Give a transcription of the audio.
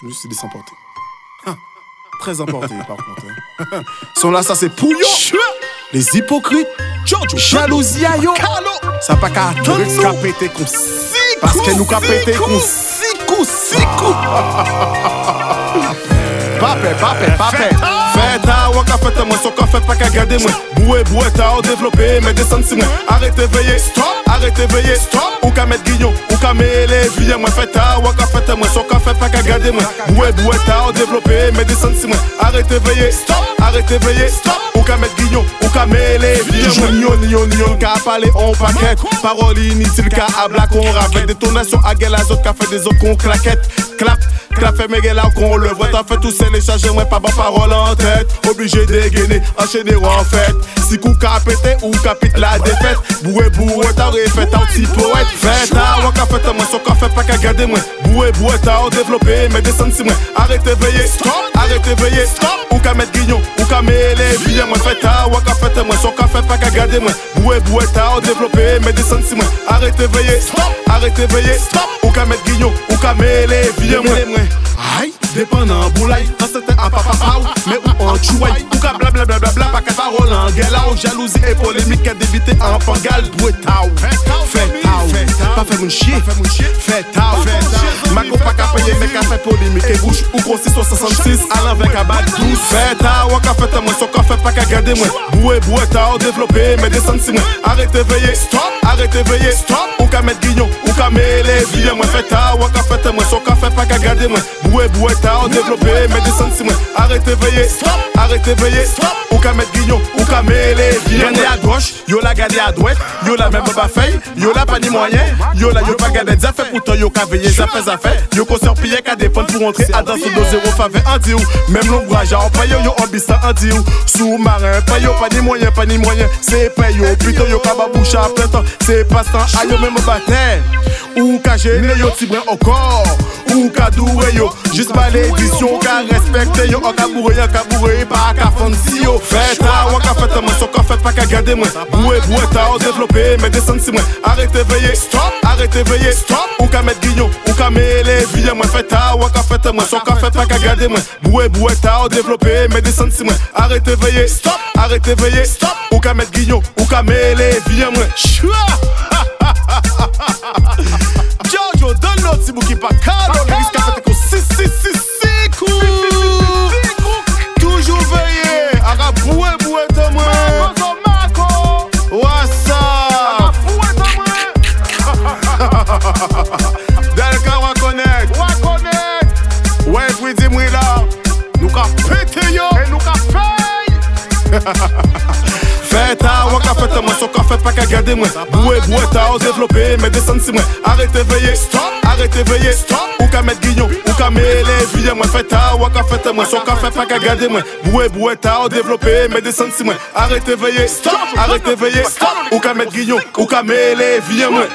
Je me suis dit sans porter. Hein. Très emporté par contre. hein. Sont là, ça c'est Pouillon. Les hypocrites. Jalousie à yo. Ça pas qu'à attendre ka pété kon si Parce que nous pété coup. qu'on six coups. Papé, papé, papé. Faites ta waka, faites moi, son fait pas qu'à garder moi. Boué, boué, ta au développé, mais descendre si moi. Arrêtez veiller, stop, arrêtez veiller, stop. Ou qu'à mettre guillon, ou qu'à mêler, viens moi. Faites ta waka, faites moi, son fait pas qu'à garder moi. Boué, ta au développé, mais descendre si moi. Arrêtez veiller, stop, arrêtez veiller, stop. Ou qu'à mettre guillon, ou qu'à mêler. Nyon, nyon, nyon, qu'à parler, on paquet. Parole inutile, qu'à habla, qu'on avec détonation, à gueule, azot, qu'à fait des autres qu'on claquette. Clap, clap, fait mes là qu'on le voit. T'as fait tout seul et chargé, moi, pas bon parole en tête. Obligé de dégainer, enchaîner en fait. Si coup pété ou pété la défaite. Boué, boué, t'as refait, un petit poète. Fait, ou qu'a fait, moi, son fait, pas qu'à garder, moi. Boué, boué, t'as développé, mais descendre si moi. Arrêtez veiller, stop, arrêtez veiller, stop. Ou qu'à mettre guignon, ou qu'à mêler, viens, moi, fait, t'as, qu'à garder, moi. Boué, boué, t'as développé, mais descendre si moi. Arrêtez veiller, stop, arrêtez veiller, stop. Ou qu'à mettre guignon, ou qu'à mêler, viens, moi. Aïe, dépendant boulay, un certain à papa pao, mais où en chouaille, ou qu'à blablabla, pas qu'à parole en gueule, ou jalousie et polémique, qu'à débiter en pangal, boué tao, fait tao, pas fait mon chier, fait tao, ma fait polémique et bouche, ou grossi 66, à l'envers qu'à battre 12, fait tao, qu'à fait moi, son fait pas qu'à garder moi, boué, boué tao, développé, mais descendre si moi, arrêtez veiller, stop, arrêtez veiller, stop, ou qu'à mettre guignon, ou qu'à mêler, viens moi, fait tao, qu'à fait moi, son fait pas qu'à garder moi, boué, boué tao, développé, mais descendre si moi, arrêtez veiller, stop, arrêtez veiller, stop, ou qu'à mettre guignon, ou qu'à mêler, viens moi. À gauche, yo la gardé à droite, yo la même pas fait, yo la pas ni moyen, yo la yo pas gardé des affaires pourtant yo qu'à veiller, ça fait yo concert pillé qu'à dépendre pour rentrer à dans ce dos zéro faveur en même l'ombrage en payo, yo en bista en dit ou, sous-marin, pas pas ni moyen, pas ni moyen, c'est pas yo, plutôt yo qu'à babouche à plein temps, c'est pas temps, à yo même bataille, ou qu'à gêner yo tibrin au corps, ou qu'à doué yo, juste pas l'édition, qu'à respecter yo, en qu'à bourrer, en qu'à bourrer, pas qu'à fancy yo, fait ta, ou qu'à fait moi, son qu'à fait pas qu'à garder moi, boué, boué, ta, descendre si moi, arrêtez veiller, stop, arrêtez veiller, stop, ou qu'à mettre guignon, ou qu'à mêler, viens moi, fait ta, ou qu'à fait moi, son qu'à fait pas qu'à garder moi, boué, boué, ta, mais descendre si moi, arrêtez veiller, stop, arrêtez veiller, stop, ou qu'à mettre guignon, ou viens moi, Chouah! Jojo, donne l'autre si vous qui pas fait. Faites ta waka faites moi son fait pas qu'à garder moi. Boué boué ta au développé mais descendre si veiller. Stop. Arrêtez veiller. Stop. Ou qu'à mettre guignon ou qu'à mêler viens moi Faites ta waka faites moi son fait pas qu'à garder moi. Boué boué ta au développé mais descendre si veiller. Stop. Arrêtez veiller. Stop. Ou qu'à mettre guignon ou mêler viens moi